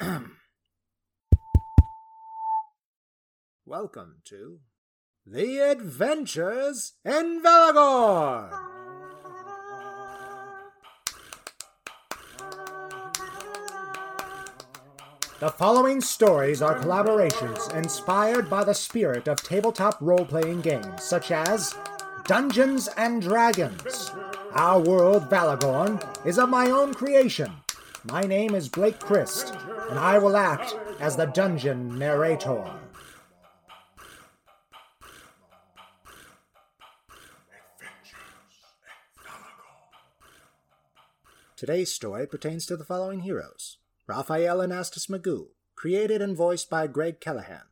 Welcome to The Adventures in Valagorn! The following stories are collaborations inspired by the spirit of tabletop role playing games such as Dungeons and Dragons. Our world, Valagorn, is of my own creation. My name is Blake Christ, and I will act as the dungeon narrator. Today's story pertains to the following heroes Raphael Anastas Magoo, created and voiced by Greg Callahan,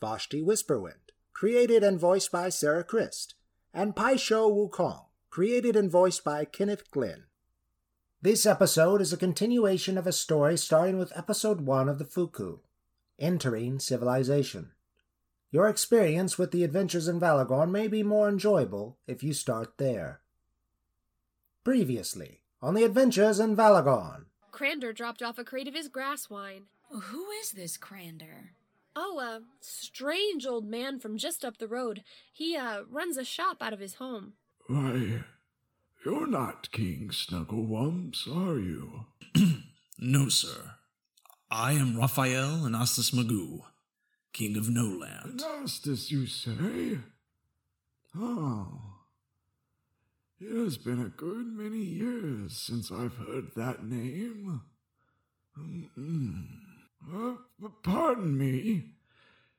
Vashti Whisperwind, created and voiced by Sarah Christ, and Pai Sho Wukong, created and voiced by Kenneth Glynn. This episode is a continuation of a story starting with episode 1 of the Foo'ku, Entering Civilization. Your experience with the adventures in Valagorn may be more enjoyable if you start there. Previously, on the adventures in Valagorn. Crander dropped off a crate of his grass wine. Who is this Crander? Oh, a strange old man from just up the road. He, uh, runs a shop out of his home. Why, you're not King Snugglewumps, are you? No, sir. I am Raphael Anastas Magoo, King of No Land. Nastus, you say? Oh. It has been a good many years since I've heard that name. Uh, pardon me.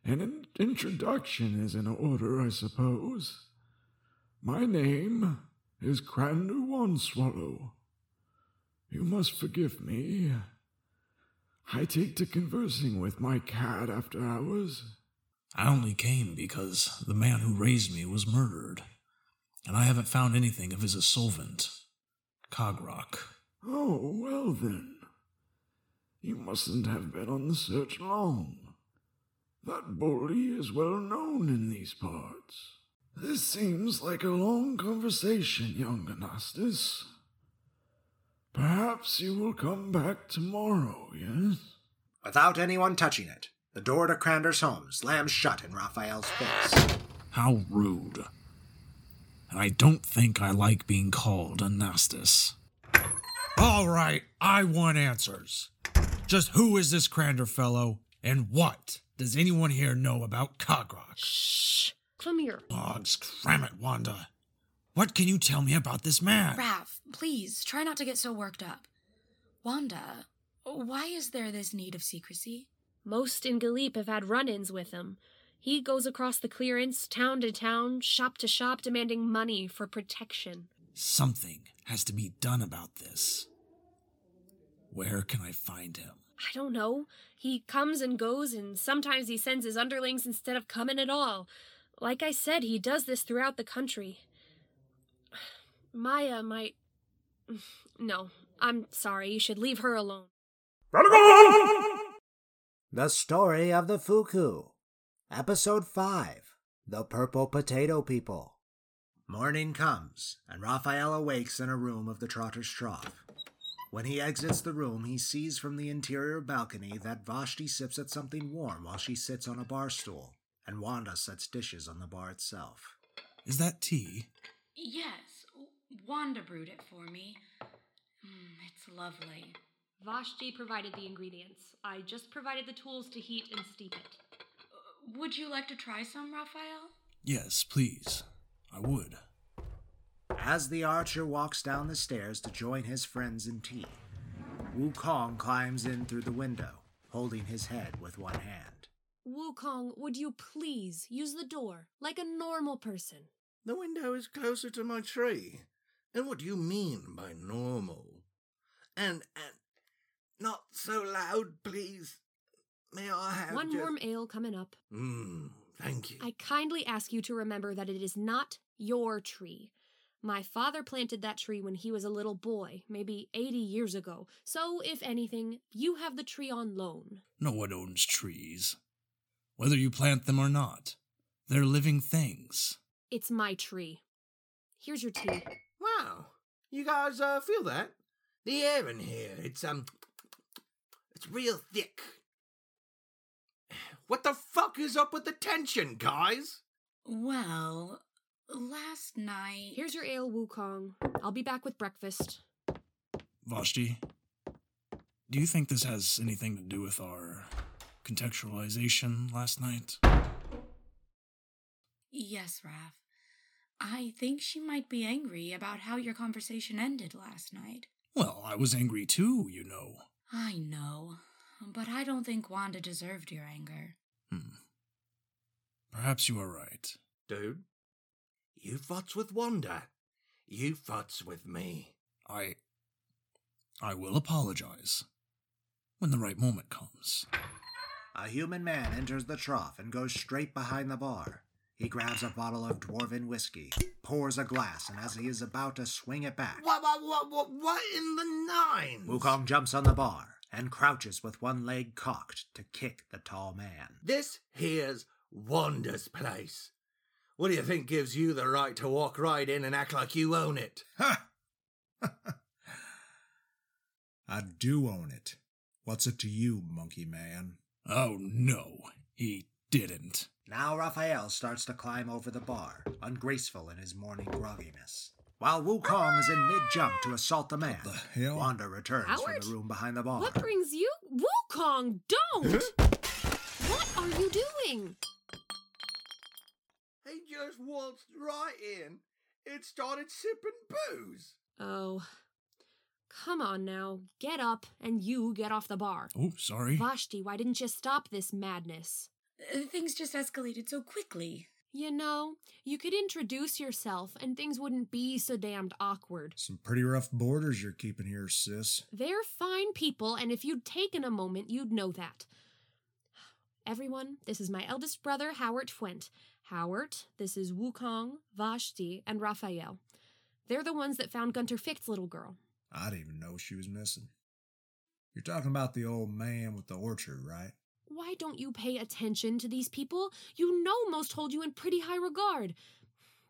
An in- introduction is in order, I suppose. My name is Crander Swallow. You must forgive me. I take to conversing with my cat after hours. I only came because the man who raised me was murdered, and I haven't found anything of his assolvent, Cogrock. Oh, well then. You mustn't have been on the search long. That bully is well known in these parts. This seems like a long conversation, young Anastas. Perhaps you will come back tomorrow, yes? Without anyone touching it, the door to Crander's home slams shut in Raphael's face. How rude. And I don't think I like being called Anastas. All right, I want answers. Just who is this Crander fellow, and what does anyone here know about Cogrock? Shh. Come here. Logs, cram it, Wanda. What can you tell me about this man? Raph, please try not to get so worked up. Wanda, why is there this need of secrecy? Most in Galip have had run ins with him. He goes across the clearance, town to town, shop to shop, demanding money for protection. Something has to be done about this. Where can I find him? I don't know. He comes and goes, and sometimes he sends his underlings instead of coming at all. Like I said, he does this throughout the country. Maya might. No, I'm sorry. You should leave her alone. The Story of the Foo'ku, Episode 5 The Purple Potato People. Morning comes, and Raphael awakes in a room of the Trotter's Trough. When he exits the room, he sees from the interior balcony that Vashti sips at something warm while she sits on a bar stool, and Wanda sets dishes on the bar itself. Is that tea? Yes, Wanda brewed it for me. Mm, it's lovely. Vashti provided the ingredients. I just provided the tools to heat and steep it. Would you like to try some, Raphael? Yes, please. I would. As the archer walks down the stairs to join his friends in tea, Wukong climbs in through the window, holding his head with one hand. Wukong, would you please use the door like a normal person? The window is closer to my tree. And what do you mean by normal? And, and, not so loud, please. May I have One just... warm ale coming up. Mmm, thank you. I kindly ask you to remember that it is not your tree. My father planted that tree when he was a little boy, maybe 80 years ago. So, if anything, you have the tree on loan. No one owns trees. Whether you plant them or not, they're living things. It's my tree. Here's your tea. Wow. You guys uh, feel that? The air in here, it's, um, It's real thick. What the fuck is up with the tension, guys? Well, last night. Here's your ale, Wukong. I'll be back with breakfast. Vashti, do you think this has anything to do with our contextualization last night? Yes, Raph. I think she might be angry about how your conversation ended last night. Well, I was angry too, you know. I know, but I don't think Wanda deserved your anger. Hmm. Perhaps you are right. Dude, you futs with Wanda. You futs with me. I. I will apologize when the right moment comes. A human man enters the trough and goes straight behind the bar. He grabs a bottle of dwarven whiskey, pours a glass, and as he is about to swing it back, What, what, what, what, what in the nines? Wukong jumps on the bar and crouches with one leg cocked to kick the tall man. This here's Wanda's place. What do you think gives you the right to walk right in and act like you own it? Ha! I do own it. What's it to you, monkey man? Oh no, he didn't. Now Raphael starts to climb over the bar, ungraceful in his morning grogginess. While Wukong is in mid jump to assault the man, The hell? Wanda returns Howard? from the room behind the bar. What brings you? Wukong, don't! what are you doing? He just waltzed right in and started sipping booze. Oh. Come on now. Get up and you get off the bar. Oh, sorry. Vashti, why didn't you stop this madness? Uh, Things just escalated so quickly. You know, you could introduce yourself and things wouldn't be so damned awkward. Some pretty rough borders you're keeping here, sis. They're fine people, and if you'd taken a moment, you'd know that. Everyone, this is my eldest brother, Howard Fuent. Howard, this is Wukong, Vashti, and Raphael. They're the ones that found Gunter Ficht's little girl. I didn't even know she was missing. You're talking about the old man with the orchard, right? Why don't you pay attention to these people? You know most hold you in pretty high regard.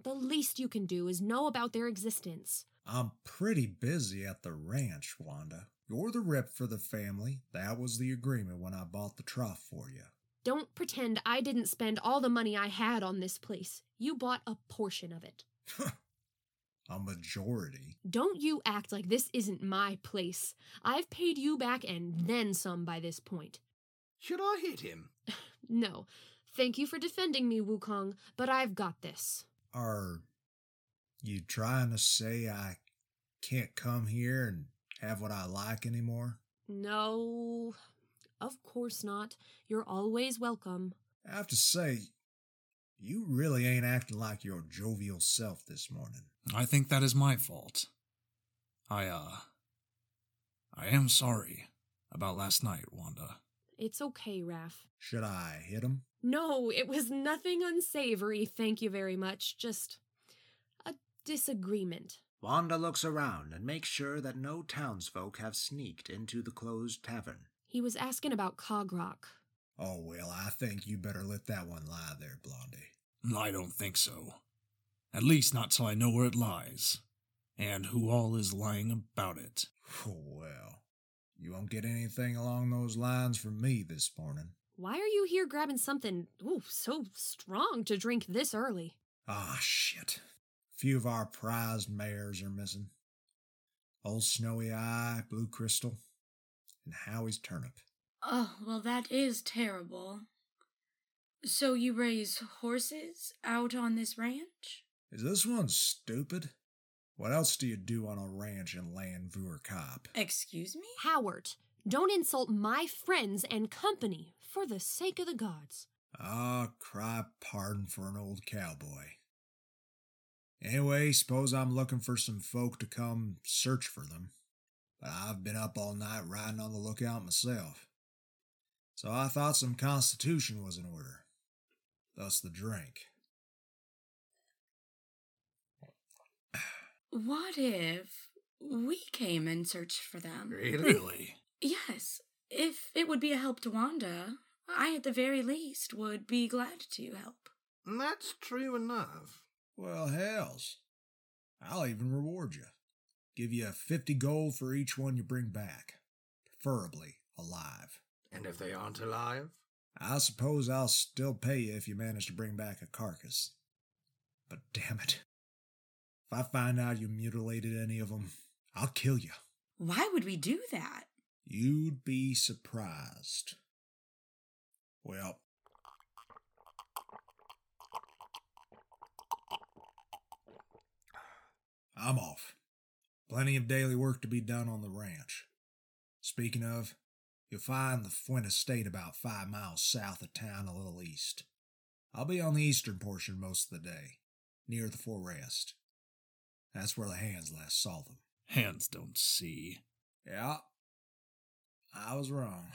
The least you can do is know about their existence. I'm pretty busy at the ranch, Wanda. You're the rep for the family. That was the agreement when I bought the trough for you. Don't pretend I didn't spend all the money I had on this place. You bought a portion of it. A majority. Don't you act like this isn't my place. I've paid you back and then some by this point. Should I hit him? No, thank you for defending me, Wukong, but I've got this. Are you trying to say I can't come here and have what I like anymore? No, of course not. You're always welcome. I have to say, you really ain't acting like your jovial self this morning. I think that is my fault. I, uh. I am sorry about last night, Wanda. It's okay, Raph. Should I hit him? No, it was nothing unsavory, thank you very much. Just a disagreement. Wanda looks around and makes sure that no townsfolk have sneaked into the closed tavern. He was asking about Cogrock. Oh, well, I think you better let that one lie there, Blondie. I don't think so. At least not till I know where it lies, and who all is lying about it. Well, you won't get anything along those lines from me this morning. Why are you here grabbing something, ooh, so strong to drink this early? Ah, shit. Few of our prized mares are missing. Old Snowy Eye, Blue Crystal, and Howie's Turnip. Oh, well, that is terrible. So you raise horses out on this ranch? Is this one stupid? What else do you do on a ranch in Landvuer Cop? Excuse me? Howard, don't insult my friends and company for the sake of the gods. Ah, cry pardon for an old cowboy. Anyway, suppose I'm looking for some folk to come search for them. But I've been up all night riding on the lookout myself. So I thought some constitution was in order. Thus the drink. What if we came and searched for them? Really? Yes, if it would be a help to Wanda, I at the very least would be glad to help. That's true enough. Well, hells. I'll even reward you. Give you 50 gold for each one you bring back. Preferably alive. And if they aren't alive? I suppose I'll still pay you if you manage to bring back a carcass. But damn it. If I find out you mutilated any of them, I'll kill you. Why would we do that? You'd be surprised. Well, I'm off. Plenty of daily work to be done on the ranch. Speaking of, you'll find the Fuent estate about five miles south of town, a little east. I'll be on the eastern portion most of the day, near the forest. That's where the hands last saw them. Hands don't see. Yeah, I was wrong.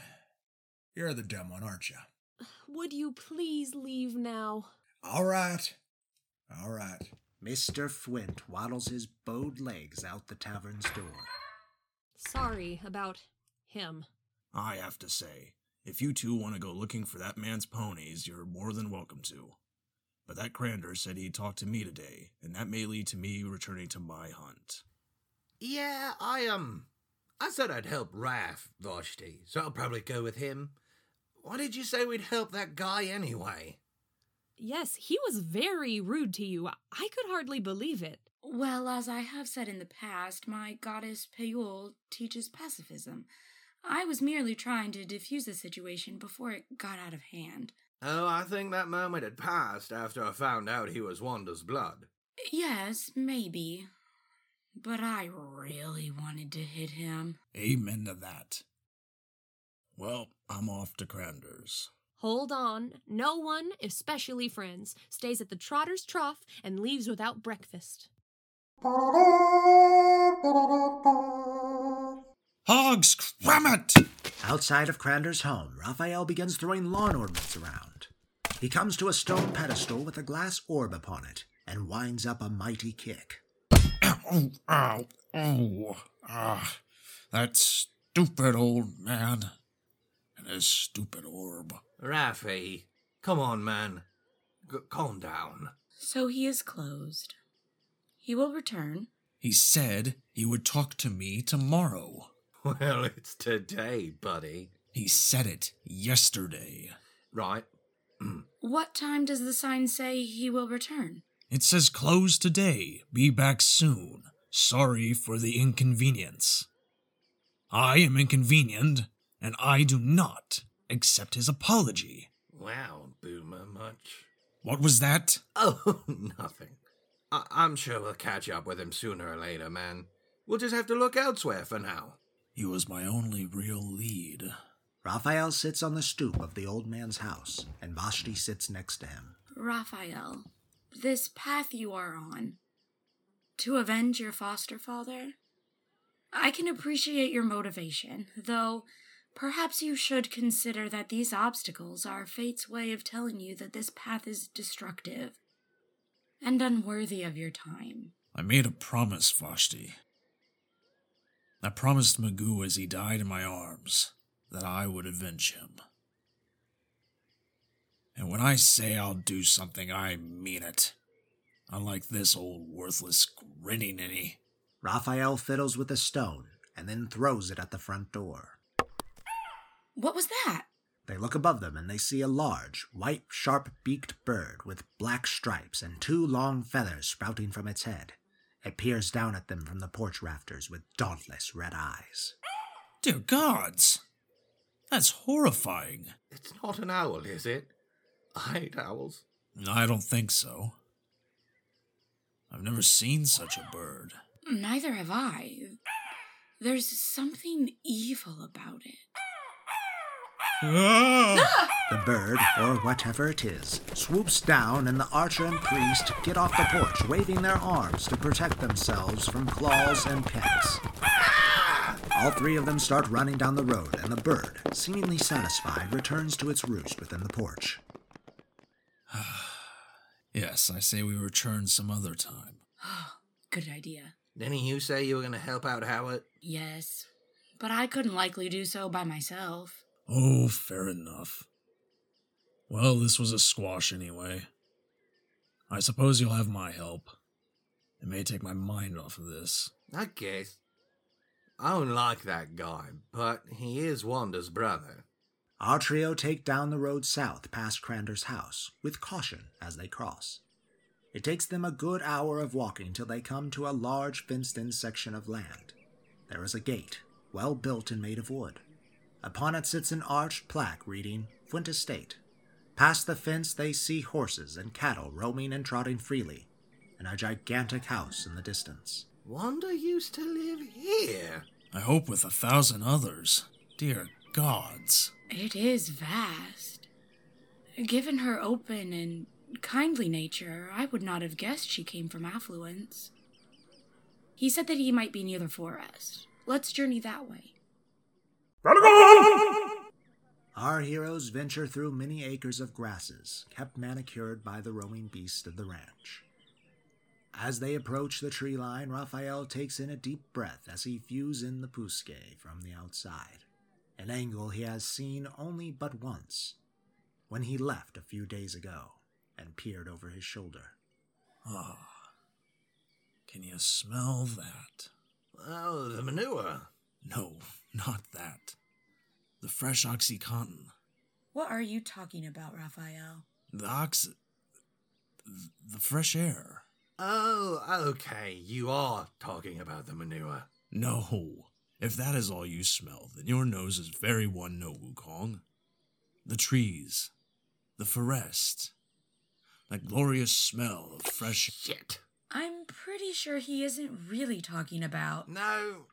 You're the dumb one, aren't you? Would you please leave now? All right. All right. Mr. Flint waddles his bowed legs out the tavern's door. Sorry about him. I have to say, if you two want to go looking for that man's ponies, you're more than welcome to. But that Crander said he'd talk to me today, and that may lead to me returning to my hunt. Yeah, I, um, I said I'd help Raph, Vashti, so I'll probably go with him. Why did you say we'd help that guy anyway? Yes, he was very rude to you. I could hardly believe it. Well, as I have said in the past, my goddess Payul teaches pacifism. I was merely trying to defuse the situation before it got out of hand. Oh, I think that moment had passed after I found out he was Wanda's blood. Yes, maybe. But I really wanted to hit him. Amen to that. Well, I'm off to Crander's. Hold on. No one, especially friends, stays at the Trotter's Trough and leaves without breakfast. Hogs, cram it! Outside of Crander's home, Raphael begins throwing lawn ornaments around. He comes to a stone pedestal with a glass orb upon it and winds up a mighty kick. Ow, ow, oh, ah, that stupid old man and his stupid orb. Raffy, come on, man. G- calm down. So he is closed. He will return. He said he would talk to me tomorrow. Well, it's today, buddy. He said it yesterday. Right. What time does the sign say he will return? It says close today, be back soon. Sorry for the inconvenience. I am inconvenient, and I do not accept his apology. Wow, Boomer, much. What was that? Oh, nothing. I- I'm sure we'll catch up with him sooner or later, man. We'll just have to look elsewhere for now. He was my only real lead. Raphael sits on the stoop of the old man's house, and Vashti sits next to him. Raphael, this path you are on, to avenge your foster father, I can appreciate your motivation, though perhaps you should consider that these obstacles are fate's way of telling you that this path is destructive and unworthy of your time. I made a promise, Vashti. I promised Magoo as he died in my arms that I would avenge him. And when I say I'll do something, I mean it. Unlike this old worthless grinny ninny. Raphael fiddles with a stone and then throws it at the front door. What was that? They look above them and they see a large, white, sharp beaked bird with black stripes and two long feathers sprouting from its head. It peers down at them from the porch rafters with dauntless red eyes. Dear gods! That's horrifying. It's not an owl, is it? I hate owls. I don't think so. I've never seen such a bird. Neither have I. There's something evil about it. Ah! The bird, or whatever it is, swoops down, and the archer and priest get off the porch, waving their arms to protect themselves from claws and pecks. All three of them start running down the road, and the bird, seemingly satisfied, returns to its roost within the porch. yes, I say we return some other time. Good idea. Didn't you say you were going to help out Howard? Yes, but I couldn't likely do so by myself. Oh, fair enough. Well, this was a squash anyway. I suppose you'll have my help. It may take my mind off of this. I guess. I don't like that guy, but he is Wanda's brother. Our trio take down the road south past Crander's house, with caution as they cross. It takes them a good hour of walking till they come to a large fenced in section of land. There is a gate, well built and made of wood. Upon it sits an arched plaque reading Fuent Estate. Past the fence they see horses and cattle roaming and trotting freely, and a gigantic house in the distance. Wanda used to live here. I hope with a thousand others. Dear gods. It is vast. Given her open and kindly nature, I would not have guessed she came from affluence. He said that he might be near the forest. Let's journey that way. Our heroes venture through many acres of grasses, kept manicured by the roaming beasts of the ranch. As they approach the tree line, Raphael takes in a deep breath as he views in the Pusque from the outside, an angle he has seen only but once, when he left a few days ago and peered over his shoulder. Ah. Can you smell that? Oh, the manure. No, not that. The fresh Oxycontin. What are you talking about, Raphael? The ox. The fresh air. Oh, okay. You are talking about the manure. No. If that is all you smell, then your nose is very one no, Wukong. The trees. The forest. That glorious smell of fresh. Shit. I'm pretty sure he isn't really talking about. No,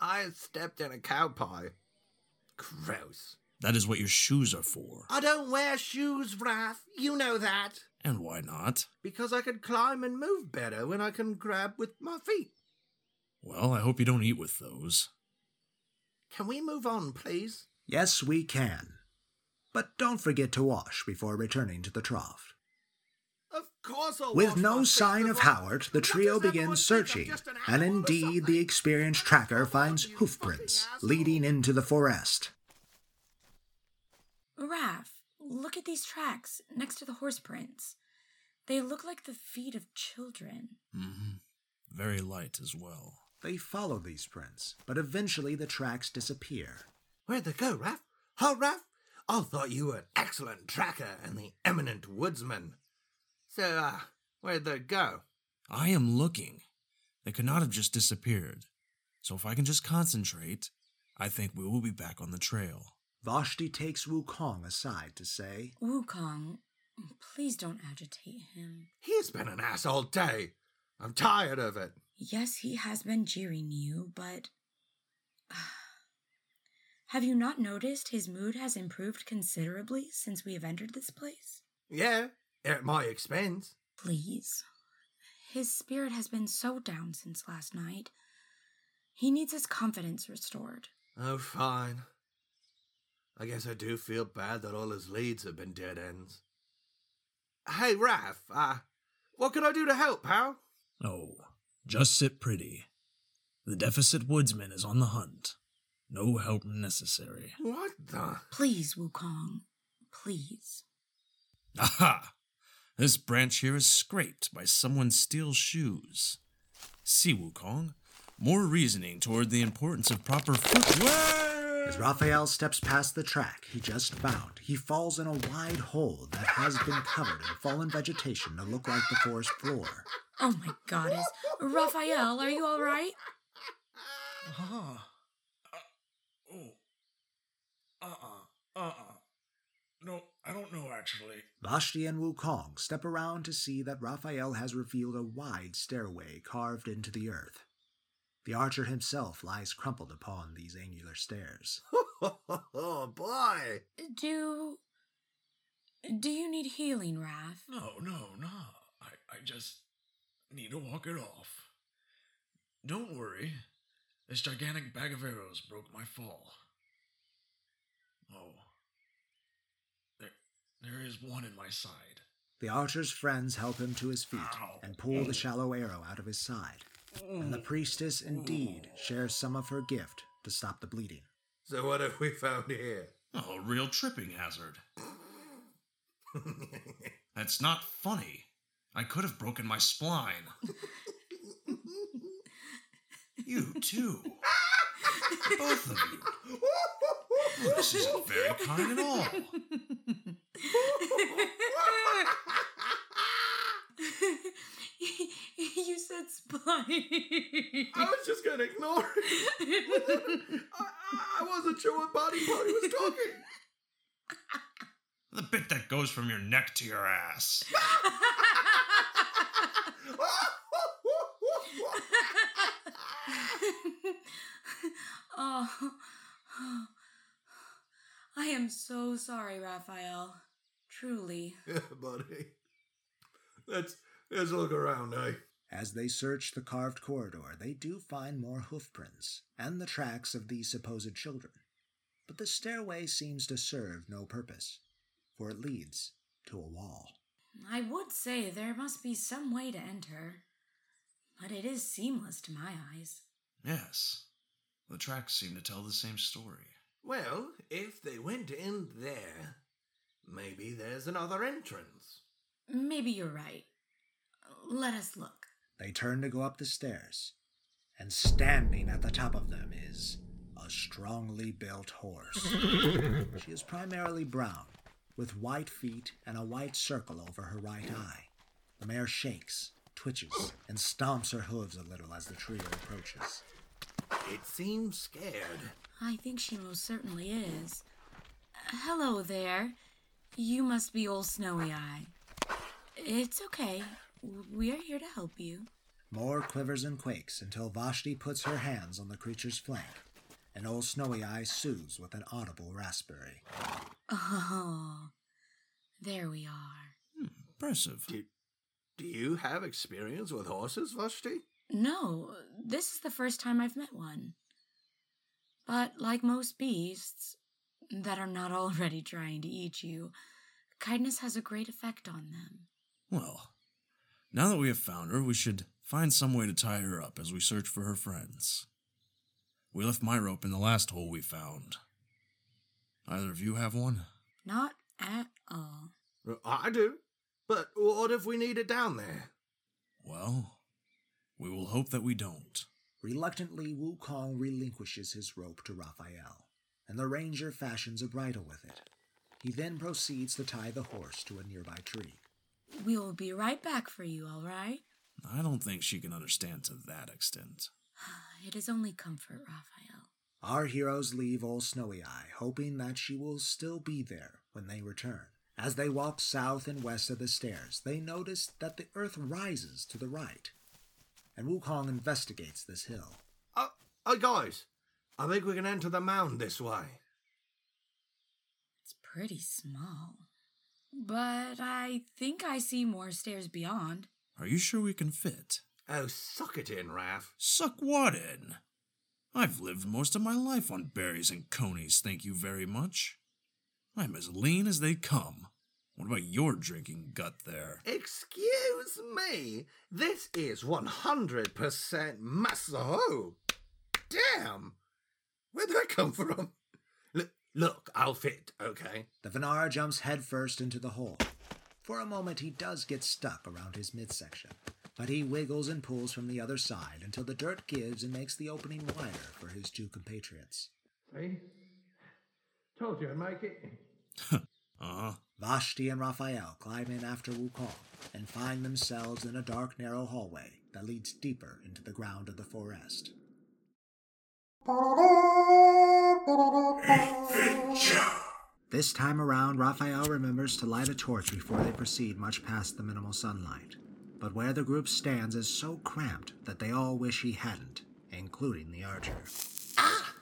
I stepped in a cow pie. Gross. That is what your shoes are for. I don't wear shoes, Raph. You know that. And why not? Because I can climb and move better when I can grab with my feet. Well, I hope you don't eat with those. Can we move on, please? Yes, we can. But don't forget to wash before returning to the trough. Of course I'll With no sign of Howard, the trio begins searching, an and indeed the experienced tracker finds hoofprints leading into the forest. Raph, look at these tracks next to the horse prints. They look like the feet of children. Mm-hmm. Very light as well. They follow these prints, but eventually the tracks disappear. Where'd they go, Raph? Huh, Raph? I thought you were an excellent tracker and the eminent woodsman. So, uh, where'd they go? I am looking. They could not have just disappeared. So if I can just concentrate, I think we will be back on the trail. Vashti takes Wukong aside to say, Wukong, please don't agitate him. He's been an ass all day. I'm tired of it. Yes, he has been jeering you, but. Have you not noticed his mood has improved considerably since we have entered this place? Yeah, at my expense. Please. His spirit has been so down since last night. He needs his confidence restored. Oh, fine. I guess I do feel bad that all his leads have been dead ends. Hey, Raph, uh, what can I do to help, pal? Oh, just sit pretty. The deficit woodsman is on the hunt. No help necessary. What the? Please, Wukong. Please. Aha! This branch here is scraped by someone's steel shoes. See, Wukong, more reasoning toward the importance of proper footwear. as Raphael steps past the track he just found, he falls in a wide hole that has been covered in fallen vegetation to look like the forest floor. Oh my goddess. Raphael, are you alright? Ah. Uh, oh. Uh-uh. No, I don't know actually. Vashti and Wukong step around to see that Raphael has revealed a wide stairway carved into the earth. The archer himself lies crumpled upon these angular stairs. oh, boy. Do. Do you need healing, Raph? No, no, no. I, I just need to walk it off. Don't worry. This gigantic bag of arrows broke my fall. Oh. There, there is one in my side. The archer's friends help him to his feet Ow. and pull the shallow arrow out of his side. And the priestess indeed shares some of her gift to stop the bleeding. So, what have we found here? Oh, a real tripping hazard. That's not funny. I could have broken my spline. you too. Both of you. This isn't very kind at all. you said spine. I was just gonna ignore it. I, I wasn't sure what body part he was talking. The bit that goes from your neck to your ass. Oh, oh, I am so sorry, Raphael. Truly. yeah, buddy. Let's let's look around, eh? As they search the carved corridor, they do find more hoofprints and the tracks of these supposed children. But the stairway seems to serve no purpose, for it leads to a wall. I would say there must be some way to enter, but it is seamless to my eyes. Yes. The tracks seem to tell the same story. Well, if they went in there, maybe there's another entrance. Maybe you're right. Let us look. They turn to go up the stairs, and standing at the top of them is a strongly built horse. she is primarily brown, with white feet and a white circle over her right eye. The mare shakes, twitches, and stomps her hooves a little as the trio approaches. It seems scared. I think she most certainly is. Hello there. You must be old Snowy Eye. It's okay. We are here to help you. More quivers and quakes until Vashti puts her hands on the creature's flank, and old Snowy Eye soothes with an audible raspberry. Oh, there we are. Impressive. Do, do you have experience with horses, Vashti? No, this is the first time I've met one. But like most beasts that are not already trying to eat you, kindness has a great effect on them. Well, now that we have found her, we should find some way to tie her up as we search for her friends. We left my rope in the last hole we found. Either of you have one? Not at all. I do. But what if we need it down there? Well, we will hope that we don't. Reluctantly, Wukong relinquishes his rope to Raphael, and the ranger fashions a bridle with it. He then proceeds to tie the horse to a nearby tree. We will be right back for you, all right? I don't think she can understand to that extent. It is only comfort, Raphael. Our heroes leave Old Snowy Eye, hoping that she will still be there when they return. As they walk south and west of the stairs, they notice that the earth rises to the right, and Wukong investigates this hill. Oh, oh, guys, I think we can enter the mound this way. It's pretty small. But I think I see more stairs beyond. Are you sure we can fit? Oh, suck it in, Raph. Suck what in? I've lived most of my life on berries and conies, thank you very much. I'm as lean as they come. What about your drinking gut there? Excuse me, this is 100% muscle. Damn! Where'd that come from? L- look, I'll fit, okay? The Venara jumps headfirst into the hole. For a moment, he does get stuck around his midsection, but he wiggles and pulls from the other side until the dirt gives and makes the opening wider for his two compatriots. See? Told you I'd make it. Uh huh. Vashti and Raphael climb in after Wukong and find themselves in a dark, narrow hallway that leads deeper into the ground of the forest. This time around, Raphael remembers to light a torch before they proceed much past the minimal sunlight. But where the group stands is so cramped that they all wish he hadn't, including the archer. Ah!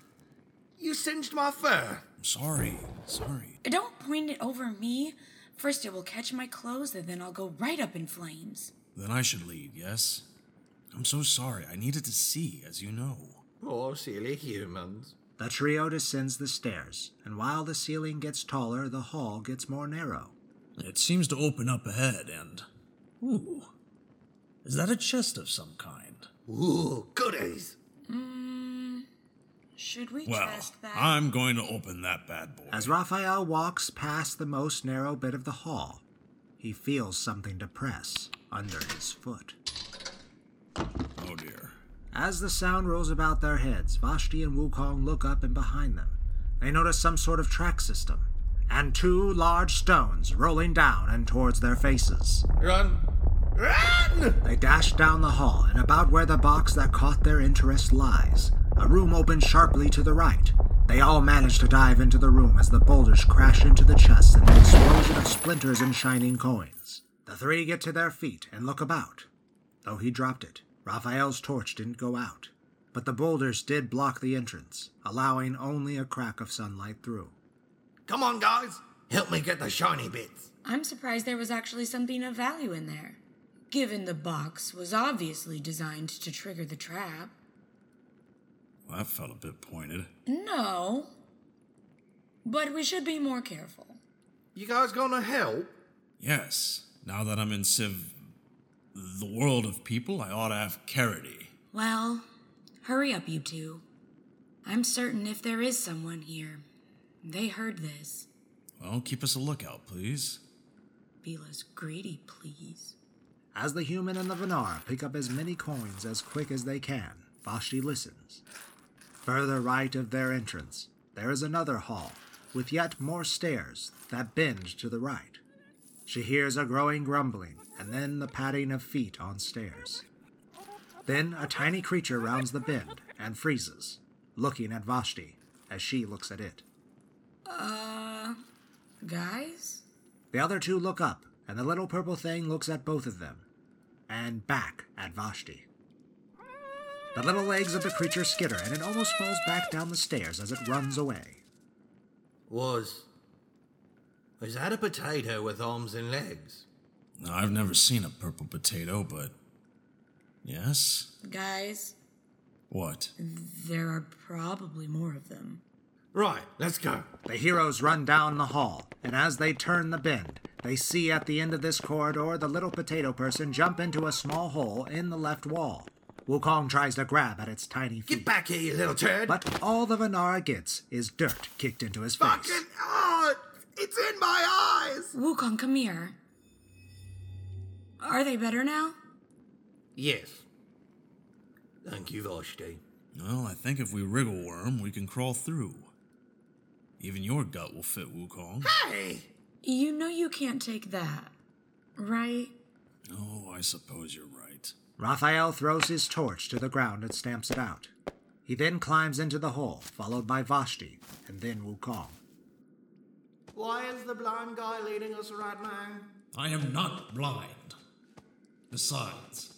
You singed my fur. I'm sorry. Sorry. Don't point it over me. First, it will catch my clothes, and then I'll go right up in flames. Then I should leave, yes? I'm so sorry. I needed to see, as you know. Poor silly humans. The trio descends the stairs, and while the ceiling gets taller, the hall gets more narrow. It seems to open up ahead, and. Ooh. Is that a chest of some kind? Ooh, goodies. Mm, should we Well, test that? I'm going to open that bad boy. As Raphael walks past the most narrow bit of the hall, he feels something to press under his foot. Oh dear. As the sound rolls about their heads, Vashti and Wukong look up and behind them. They notice some sort of track system, and two large stones rolling down and towards their faces. Run! Run! They dash down the hall, and about where the box that caught their interest lies, a room opens sharply to the right. They all manage to dive into the room as the boulders crash into the chests in an explosion of splinters and shining coins. The three get to their feet and look about. Though he dropped it, Raphael's torch didn't go out, but the boulders did block the entrance, allowing only a crack of sunlight through. Come on, guys! Help me get the shiny bits. I'm surprised there was actually something of value in there, given the box was obviously designed to trigger the trap. Well, that felt a bit pointed. No. But we should be more careful. You guys gonna help? Yes, now that I'm in Civ. The world of people, I ought to have clarity. Well, hurry up, you two. I'm certain if there is someone here, they heard this. Well, keep us a lookout, please. Be less greedy, please. As the human and the Venara pick up as many coins as quick as they can, Vashti listens. Further right of their entrance, there is another hall, with yet more stairs that bend to the right. She hears a growing grumbling, and then the padding of feet on stairs. Then a tiny creature rounds the bend and freezes, looking at Vashti as she looks at it. Uh, guys? The other two look up, and the little purple thing looks at both of them, and back at Vashti. The little legs of the creature skitter, and it almost falls back down the stairs as it runs away. Was. Was that a potato with arms and legs? Now, I've never seen a purple potato, but. Yes? Guys, What? there are probably more of them. Right, let's go. The heroes run down the hall, and as they turn the bend, they see at the end of this corridor the little potato person jump into a small hole in the left wall. Wukong tries to grab at its tiny feet. Get back here, you little turd! but all the Venara gets is dirt kicked into his face. Fucking. Oh, it's in my eyes! Wukong, come here. Are they better now? Yes. Thank you, Vashti. Well, I think if we wriggle worm, we can crawl through. Even your gut will fit Wukong. Hey! You know you can't take that, right? Oh, I suppose you're right. Raphael throws his torch to the ground and stamps it out. He then climbs into the hole, followed by Vashti, and then Wukong. Why is the blind guy leading us right now? I am not blind. Besides,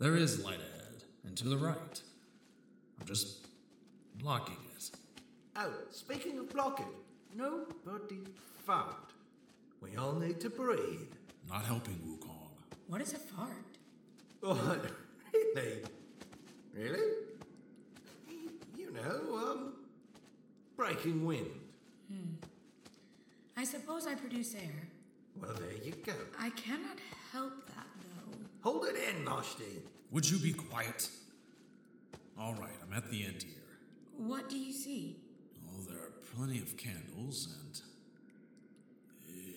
there is light ahead and to the right. I'm just blocking it. Oh, speaking of blocking, nobody found. We all need to breathe. Not helping Wukong. What is a fart? What? Really? Really? You know, um, breaking wind. Hmm. I suppose I produce air. Well, there you go. I cannot help that, though. Hold it in, Vashti. Would you be quiet? All right, I'm at the end here. What do you see? Oh, there are plenty of candles and. Ew.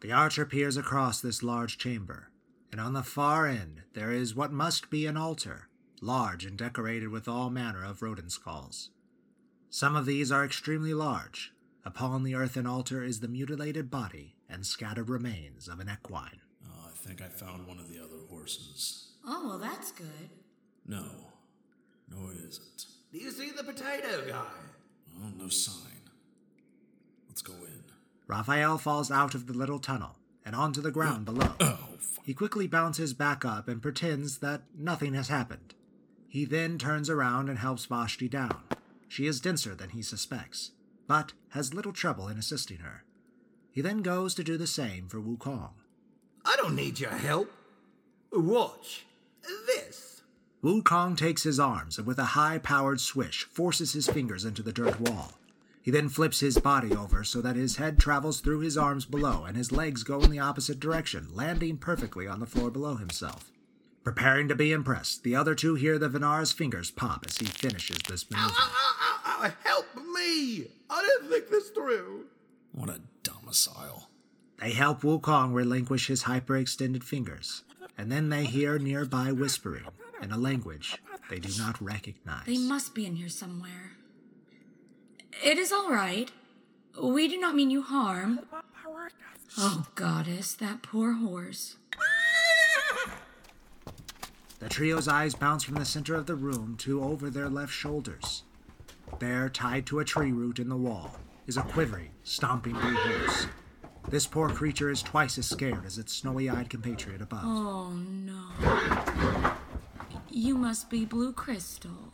The archer peers across this large chamber, and on the far end there is what must be an altar, large and decorated with all manner of rodent skulls. Some of these are extremely large. Upon the earthen altar is the mutilated body and scattered remains of an equine. I think I found one of the other horses. Oh, well, that's good. No. No, it isn't. Do you see the potato guy? Oh, no sign. Let's go in. Raphael falls out of the little tunnel and onto the ground below. Oh, fuck. He quickly bounces back up and pretends that nothing has happened. He then turns around and helps Vashti down. She is denser than he suspects, but has little trouble in assisting her. He then goes to do the same for Wukong. I don't need your help. Watch this. Wukong takes his arms and with a high powered swish forces his fingers into the dirt wall. He then flips his body over so that his head travels through his arms below and his legs go in the opposite direction, landing perfectly on the floor below himself. Preparing to be impressed, the other two hear the Venara's fingers pop as he finishes this Ow, maneuver. ow, ow, ow, ow, help me! I didn't think this through. What a domicile. They help Wukong relinquish his hyperextended fingers, and then they hear nearby whispering. in a language they do not recognize. They must be in here somewhere. It is all right. We do not mean you harm. Oh, goddess, that poor horse. The trio's eyes bounce from the center of the room to over their left shoulders. There, tied to a tree root in the wall, is a quivering, stomping blue horse. This poor creature is twice as scared as its snowy eyed compatriot above. Oh, no. You must be Blue Crystal.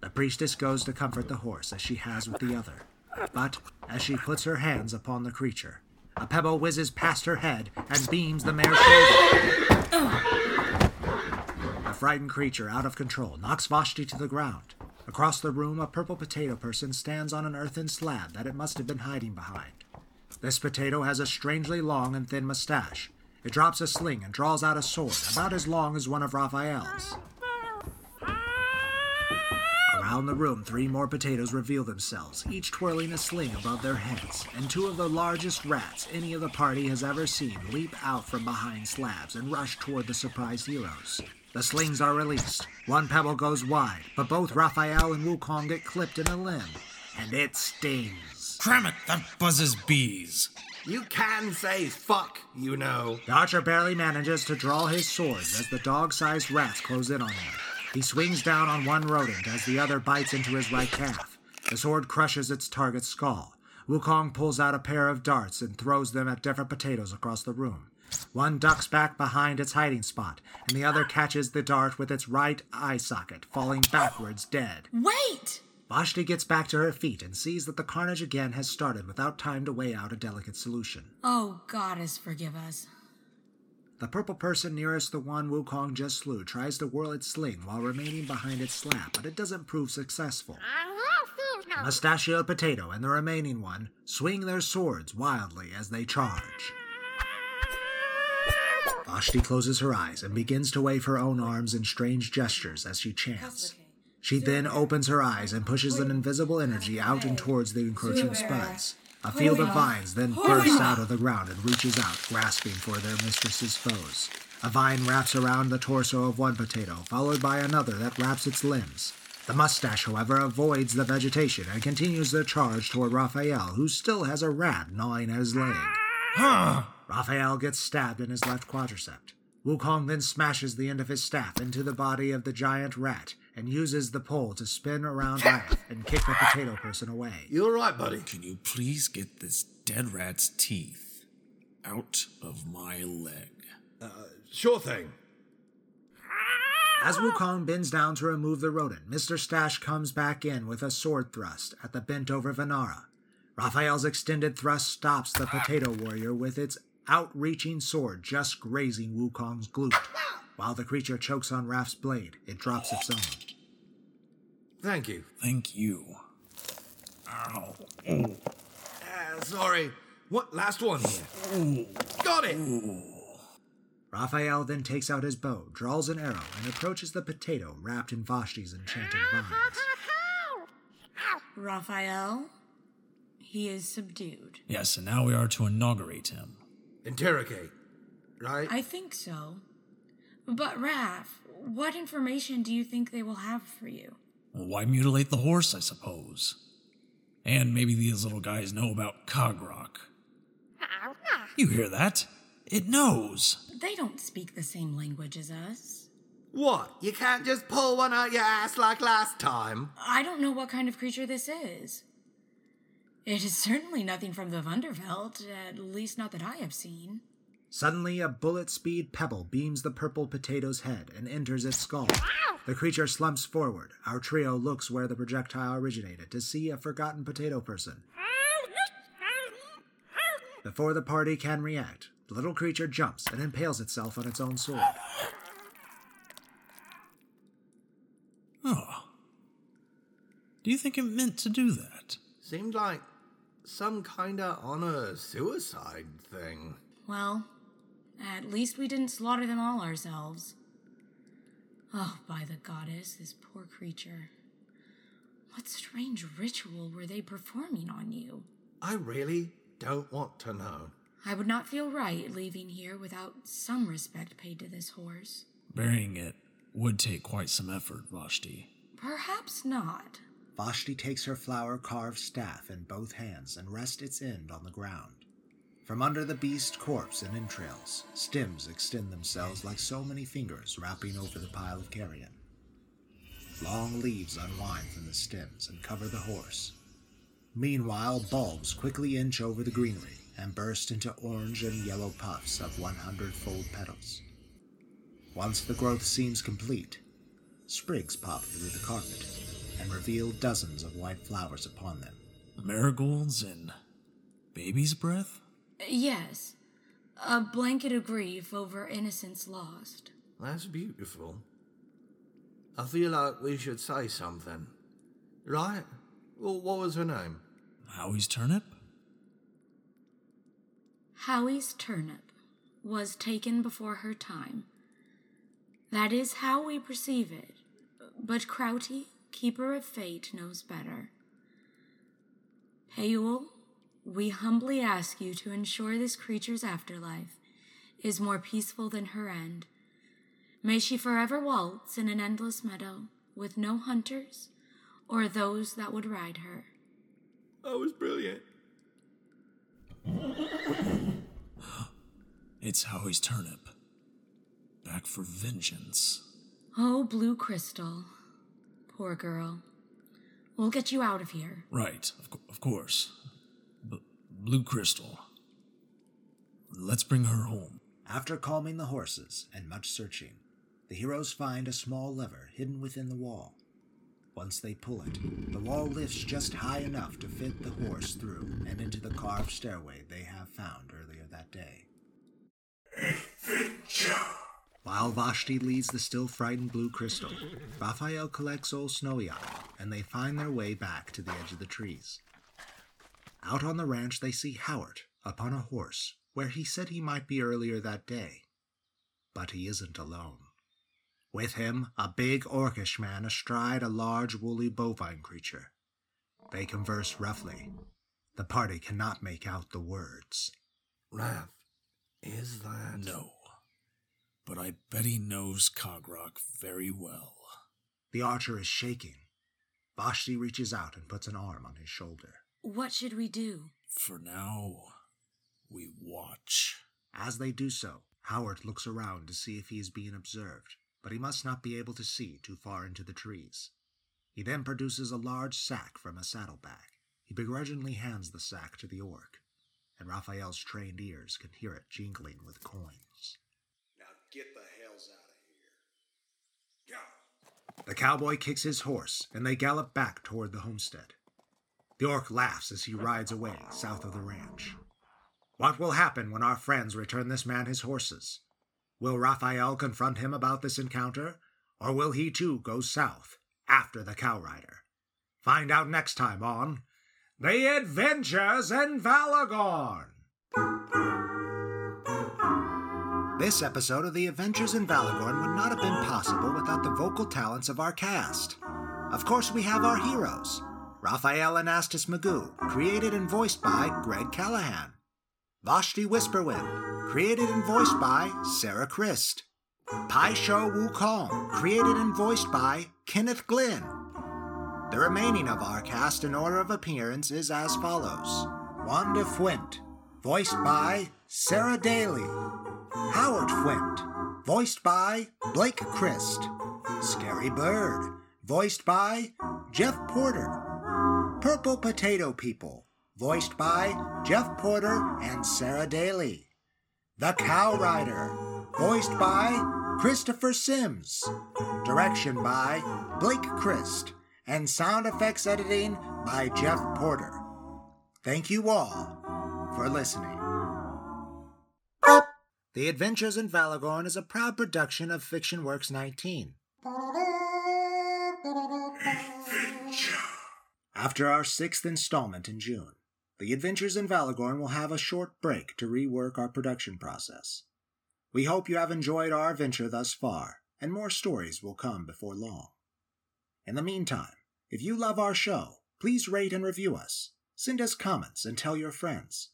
The priestess goes to comfort the horse as she has with the other. But as she puts her hands upon the creature, a pebble whizzes past her head and beams the mare's shoulder. The frightened creature, out of control, knocks Vashti to the ground. Across the room, a purple potato person stands on an earthen slab that it must have been hiding behind. This potato has a strangely long and thin mustache. It drops a sling and draws out a sword, about as long as one of Raphael's. Around the room, three more potatoes reveal themselves, each twirling a sling above their heads, and two of the largest rats any of the party has ever seen leap out from behind slabs and rush toward the surprised heroes. The slings are released. One pebble goes wide, but both Raphael and Wukong get clipped in a limb, and it stings. Cram it, that buzzes bees. You can say fuck, you know. The archer barely manages to draw his sword as the dog sized rats close in on him. He swings down on one rodent as the other bites into his right calf. The sword crushes its target's skull. Wukong pulls out a pair of darts and throws them at different potatoes across the room. One ducks back behind its hiding spot, and the other catches the dart with its right eye socket, falling backwards dead. Wait! Vashti gets back to her feet and sees that the carnage again has started without time to weigh out a delicate solution. Oh, goddess, forgive us. The purple person nearest the one Wukong just slew tries to whirl its sling while remaining behind its slap, but it doesn't prove successful. The mustachioed potato and the remaining one swing their swords wildly as they charge. Vashti closes her eyes and begins to wave her own arms in strange gestures as she chants. She then opens her eyes and pushes an invisible energy out and towards the encroaching spuds. A field of vines then bursts out of the ground and reaches out, grasping for their mistress's foes. A vine wraps around the torso of one potato, followed by another that wraps its limbs. The mustache, however, avoids the vegetation and continues their charge toward Raphael, who still has a rat gnawing at his leg. Raphael gets stabbed in his left quadricep. Wukong then smashes the end of his staff into the body of the giant rat and uses the pole to spin around Riot and kick the potato person away. You're right, buddy? Can you please get this dead rat's teeth out of my leg? Uh, sure thing. As Wukong bends down to remove the rodent, Mr. Stash comes back in with a sword thrust at the bent over Venara. Raphael's extended thrust stops the potato warrior with its outreaching sword just grazing Wukong's glute. While the creature chokes on Raph's blade, it drops its own. Thank you. Thank you. Ow. Uh, sorry. What? Last one here. Got it! Raphael then takes out his bow, draws an arrow, and approaches the potato wrapped in Vashti's enchanted vines. Raphael, he is subdued. Yes, and now we are to inaugurate him. Interrogate. Right? I think so. But, Raph, what information do you think they will have for you? Well, why mutilate the horse, I suppose? And maybe these little guys know about Cogrock. You hear that? It knows. They don't speak the same language as us. What? You can't just pull one out your ass like last time? I don't know what kind of creature this is. It is certainly nothing from the Wunderwelt, at least not that I have seen. Suddenly, a bullet speed pebble beams the purple potato's head and enters its skull. The creature slumps forward. Our trio looks where the projectile originated to see a forgotten potato person. Before the party can react, the little creature jumps and impales itself on its own sword. Oh. Do you think it meant to do that? Seemed like some kinda honor suicide thing. Well, at least we didn't slaughter them all ourselves. Oh, by the goddess, this poor creature. What strange ritual were they performing on you? I really don't want to know. I would not feel right leaving here without some respect paid to this horse. Burying it would take quite some effort, Vashti. Perhaps not. Vashti takes her flower carved staff in both hands and rests its end on the ground. From under the beast corpse and entrails, stems extend themselves like so many fingers wrapping over the pile of carrion. Long leaves unwind from the stems and cover the horse. Meanwhile, bulbs quickly inch over the greenery and burst into orange and yellow puffs of 100 fold petals. Once the growth seems complete, sprigs pop through the carpet and reveal dozens of white flowers upon them. Marigolds and baby's breath? Yes. A blanket of grief over innocence lost. That's beautiful. I feel like we should say something. Right? Well, what was her name? Howie's turnip? Howie's turnip was taken before her time. That is how we perceive it. But Crouty, keeper of fate, knows better. Payul, we humbly ask you to ensure this creature's afterlife is more peaceful than her end. May she forever waltz in an endless meadow with no hunters or those that would ride her. That was brilliant. It's Howie's turnip. Back for vengeance. Oh, Blue Crystal. Poor girl. We'll get you out of here. Right, of, co- of course. B- Blue Crystal. Let's bring her home. After calming the horses and much searching, the heroes find a small lever hidden within the wall. Once they pull it, the wall lifts just high enough to fit the horse through and into the carved stairway they have found earlier that day. While Vashti leads the still frightened Blue Crystal, Raphael collects old Snowy Eye, and they find their way back to the edge of the trees. Out on the ranch, they see Howard upon a horse, where he said he might be earlier that day. But he isn't alone. With him, a big orcish man astride a large woolly bovine creature. They converse roughly. The party cannot make out the words. Raph, is that. No. But I bet he knows Cogrock very well. The archer is shaking. Vashti reaches out and puts an arm on his shoulder. What should we do? For now, we watch. As they do so, Howard looks around to see if he is being observed, but he must not be able to see too far into the trees. He then produces a large sack from a saddlebag. He begrudgingly hands the sack to the orc, and Raphael's trained ears can hear it jingling with coins. Now get the hells out of here. Go! The cowboy kicks his horse, and they gallop back toward the homestead. The orc laughs as he rides away south of the ranch. What will happen when our friends return this man his horses? Will Raphael confront him about this encounter, or will he too go south after the cow rider? Find out next time on The Adventures in Valagorn. This episode of The Adventures in Valagorn would not have been possible without the vocal talents of our cast. Of course, we have our heroes Raphael Anastas Magoo, created and voiced by Greg Callahan. Vashti Whisperwind, created and voiced by Sarah Christ. Pai Sho Wukong, created and voiced by Kenneth Glynn. The remaining of our cast in order of appearance is as follows Wanda Fuent, voiced by Sarah Daly. Howard Fuent, voiced by Blake Christ. Scary Bird, voiced by Jeff Porter. Purple Potato People, voiced by Jeff Porter and Sarah Daly. The Cow Rider, voiced by Christopher Sims. Direction by Blake Christ. And sound effects editing by Jeff Porter. Thank you all for listening. The Adventures in Valagorn is a proud production of Fiction Works 19. After our sixth installment in June, The Adventures in Valagorn will have a short break to rework our production process. We hope you have enjoyed our adventure thus far, and more stories will come before long. In the meantime, if you love our show, please rate and review us. Send us comments and tell your friends.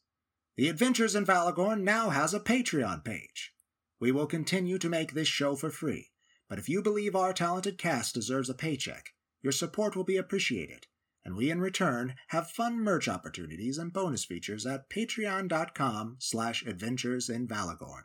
The Adventures in Valagorn now has a Patreon page. We will continue to make this show for free, But if you believe our talented cast deserves a paycheck, your support will be appreciated, and we in return have fun merch opportunities and bonus features at patreon.com slash adventures in Valagorn.